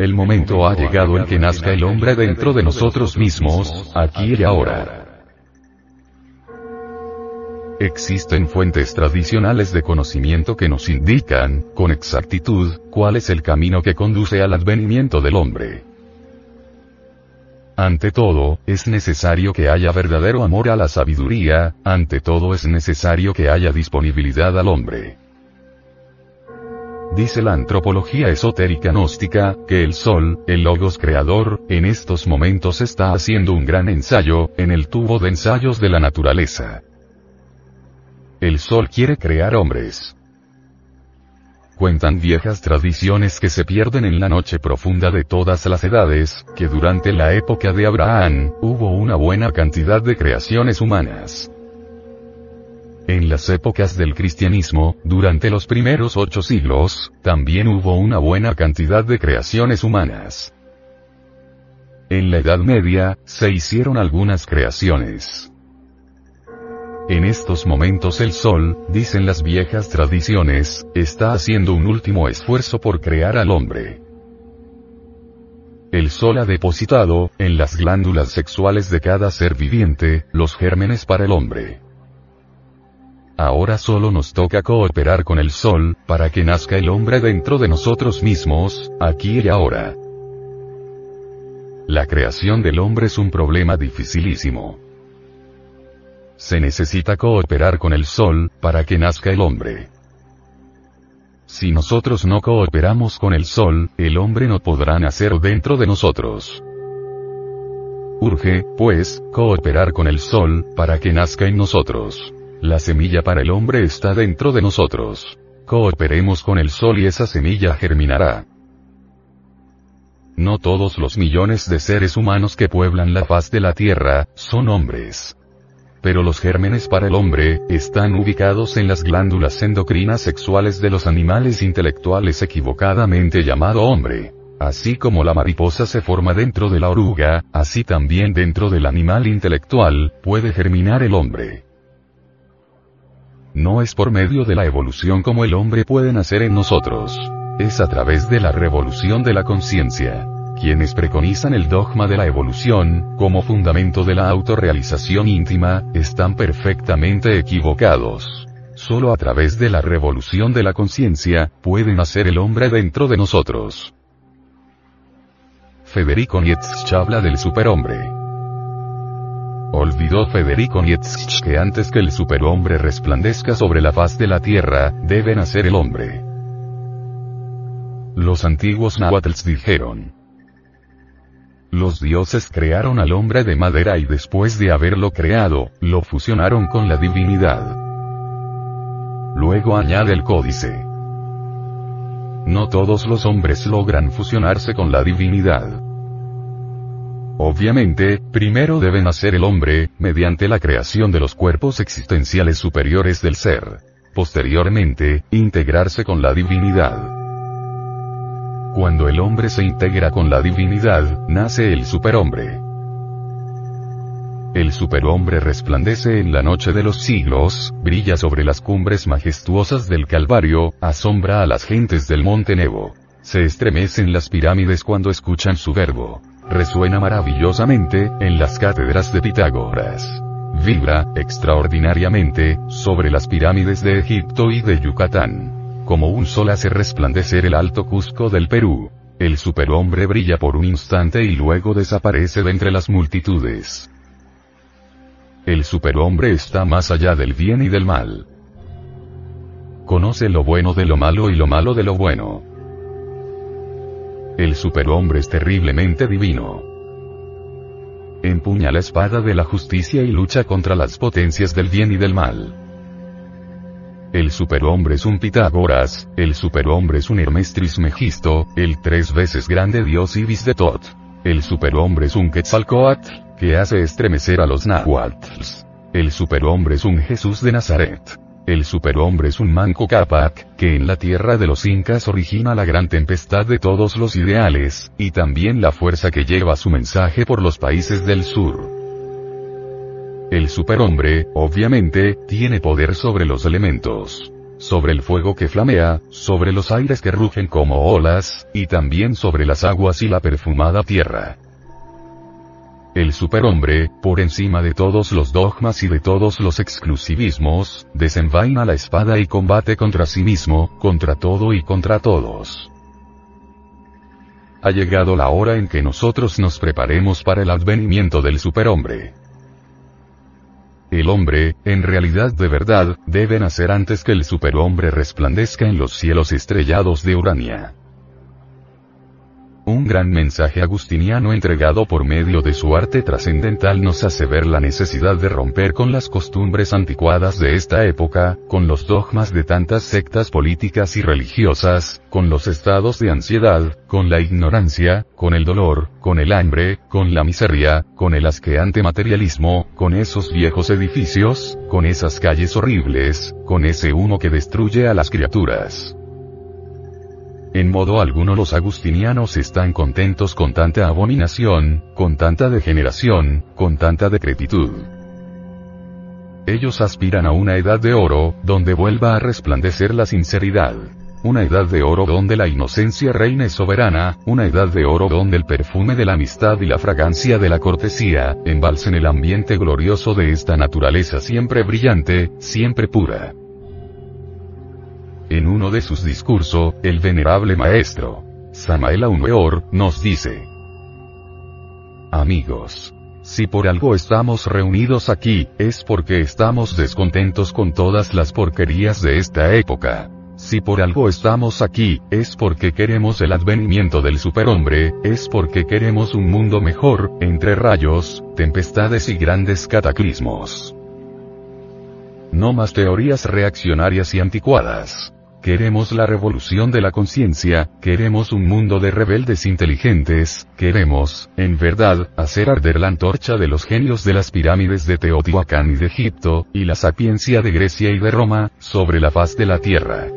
el momento ha llegado en que nazca el hombre dentro de nosotros mismos, aquí y ahora. Existen fuentes tradicionales de conocimiento que nos indican, con exactitud, cuál es el camino que conduce al advenimiento del hombre. Ante todo, es necesario que haya verdadero amor a la sabiduría, ante todo es necesario que haya disponibilidad al hombre. Dice la antropología esotérica gnóstica, que el Sol, el Logos creador, en estos momentos está haciendo un gran ensayo, en el tubo de ensayos de la naturaleza. El Sol quiere crear hombres. Cuentan viejas tradiciones que se pierden en la noche profunda de todas las edades, que durante la época de Abraham, hubo una buena cantidad de creaciones humanas. En las épocas del cristianismo, durante los primeros ocho siglos, también hubo una buena cantidad de creaciones humanas. En la Edad Media, se hicieron algunas creaciones. En estos momentos el Sol, dicen las viejas tradiciones, está haciendo un último esfuerzo por crear al hombre. El Sol ha depositado, en las glándulas sexuales de cada ser viviente, los gérmenes para el hombre. Ahora solo nos toca cooperar con el Sol, para que nazca el hombre dentro de nosotros mismos, aquí y ahora. La creación del hombre es un problema dificilísimo. Se necesita cooperar con el Sol, para que nazca el hombre. Si nosotros no cooperamos con el Sol, el hombre no podrá nacer dentro de nosotros. Urge, pues, cooperar con el Sol, para que nazca en nosotros. La semilla para el hombre está dentro de nosotros. Cooperemos con el Sol y esa semilla germinará. No todos los millones de seres humanos que pueblan la faz de la Tierra, son hombres pero los gérmenes para el hombre, están ubicados en las glándulas endocrinas sexuales de los animales intelectuales equivocadamente llamado hombre. Así como la mariposa se forma dentro de la oruga, así también dentro del animal intelectual, puede germinar el hombre. No es por medio de la evolución como el hombre puede nacer en nosotros. Es a través de la revolución de la conciencia. Quienes preconizan el dogma de la evolución, como fundamento de la autorrealización íntima, están perfectamente equivocados. Solo a través de la revolución de la conciencia, puede nacer el hombre dentro de nosotros. Federico Nietzsche habla del superhombre. Olvidó Federico Nietzsche que antes que el superhombre resplandezca sobre la faz de la tierra, debe nacer el hombre. Los antiguos náhuatls dijeron, los dioses crearon al hombre de madera y después de haberlo creado, lo fusionaron con la divinidad. Luego añade el códice. No todos los hombres logran fusionarse con la divinidad. Obviamente, primero debe nacer el hombre, mediante la creación de los cuerpos existenciales superiores del ser. Posteriormente, integrarse con la divinidad. Cuando el hombre se integra con la divinidad, nace el superhombre. El superhombre resplandece en la noche de los siglos, brilla sobre las cumbres majestuosas del Calvario, asombra a las gentes del monte Nebo. Se estremecen las pirámides cuando escuchan su verbo. Resuena maravillosamente, en las cátedras de Pitágoras. Vibra, extraordinariamente, sobre las pirámides de Egipto y de Yucatán como un sol hace resplandecer el alto Cusco del Perú. El superhombre brilla por un instante y luego desaparece de entre las multitudes. El superhombre está más allá del bien y del mal. Conoce lo bueno de lo malo y lo malo de lo bueno. El superhombre es terriblemente divino. Empuña la espada de la justicia y lucha contra las potencias del bien y del mal. El superhombre es un Pitágoras, el superhombre es un Hermes Trismegisto, el tres veces grande dios Ibis de Tot. El superhombre es un Quetzalcoatl, que hace estremecer a los Nahuatls. El superhombre es un Jesús de Nazaret. El superhombre es un Manco Capac, que en la tierra de los incas origina la gran tempestad de todos los ideales, y también la fuerza que lleva su mensaje por los países del sur. El superhombre, obviamente, tiene poder sobre los elementos. sobre el fuego que flamea, sobre los aires que rugen como olas, y también sobre las aguas y la perfumada tierra. El superhombre, por encima de todos los dogmas y de todos los exclusivismos, desenvaina la espada y combate contra sí mismo, contra todo y contra todos. Ha llegado la hora en que nosotros nos preparemos para el advenimiento del superhombre. El hombre, en realidad de verdad, debe nacer antes que el superhombre resplandezca en los cielos estrellados de Urania. Un gran mensaje agustiniano entregado por medio de su arte trascendental nos hace ver la necesidad de romper con las costumbres anticuadas de esta época, con los dogmas de tantas sectas políticas y religiosas, con los estados de ansiedad, con la ignorancia, con el dolor, con el hambre, con la miseria, con el asqueante materialismo, con esos viejos edificios, con esas calles horribles, con ese humo que destruye a las criaturas. En modo alguno los agustinianos están contentos con tanta abominación, con tanta degeneración, con tanta decrepitud. Ellos aspiran a una edad de oro, donde vuelva a resplandecer la sinceridad. Una edad de oro donde la inocencia reine soberana, una edad de oro donde el perfume de la amistad y la fragancia de la cortesía, embalsen el ambiente glorioso de esta naturaleza siempre brillante, siempre pura. En uno de sus discursos, el venerable maestro, Samael Aumeor, nos dice, Amigos, si por algo estamos reunidos aquí, es porque estamos descontentos con todas las porquerías de esta época. Si por algo estamos aquí, es porque queremos el advenimiento del superhombre, es porque queremos un mundo mejor, entre rayos, tempestades y grandes cataclismos. No más teorías reaccionarias y anticuadas. Queremos la revolución de la conciencia, queremos un mundo de rebeldes inteligentes, queremos, en verdad, hacer arder la antorcha de los genios de las pirámides de Teotihuacán y de Egipto, y la sapiencia de Grecia y de Roma, sobre la faz de la tierra.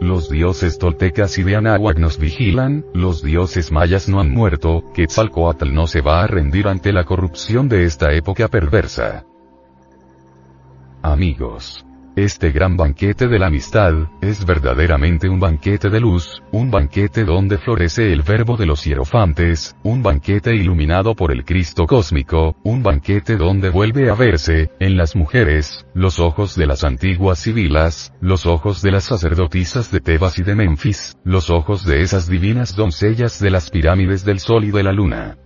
Los dioses toltecas y de Anáhuac nos vigilan, los dioses mayas no han muerto, Quetzalcoatl no se va a rendir ante la corrupción de esta época perversa. Amigos. Este gran banquete de la amistad, es verdaderamente un banquete de luz, un banquete donde florece el verbo de los hierofantes, un banquete iluminado por el Cristo cósmico, un banquete donde vuelve a verse, en las mujeres, los ojos de las antiguas sibilas, los ojos de las sacerdotisas de Tebas y de Memphis, los ojos de esas divinas doncellas de las pirámides del sol y de la luna.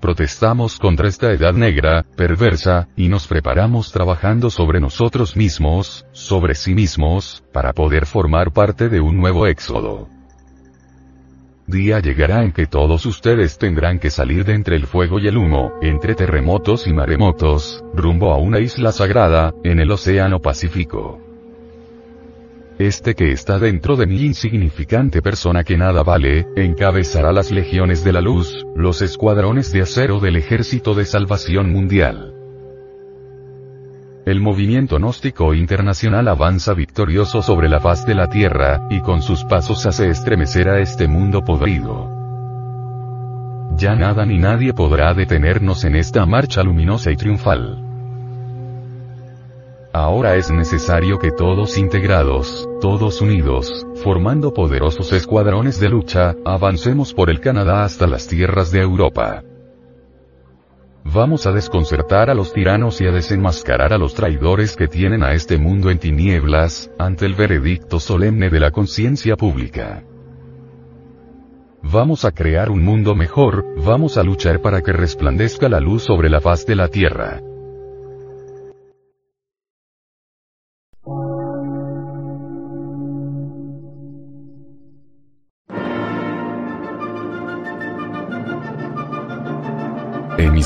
Protestamos contra esta edad negra, perversa, y nos preparamos trabajando sobre nosotros mismos, sobre sí mismos, para poder formar parte de un nuevo éxodo. Día llegará en que todos ustedes tendrán que salir de entre el fuego y el humo, entre terremotos y maremotos, rumbo a una isla sagrada, en el Océano Pacífico. Este que está dentro de mi insignificante persona que nada vale, encabezará las legiones de la luz, los escuadrones de acero del ejército de salvación mundial. El movimiento gnóstico internacional avanza victorioso sobre la faz de la tierra, y con sus pasos hace estremecer a este mundo podrido. Ya nada ni nadie podrá detenernos en esta marcha luminosa y triunfal. Ahora es necesario que todos integrados, todos unidos, formando poderosos escuadrones de lucha, avancemos por el Canadá hasta las tierras de Europa. Vamos a desconcertar a los tiranos y a desenmascarar a los traidores que tienen a este mundo en tinieblas, ante el veredicto solemne de la conciencia pública. Vamos a crear un mundo mejor, vamos a luchar para que resplandezca la luz sobre la faz de la tierra.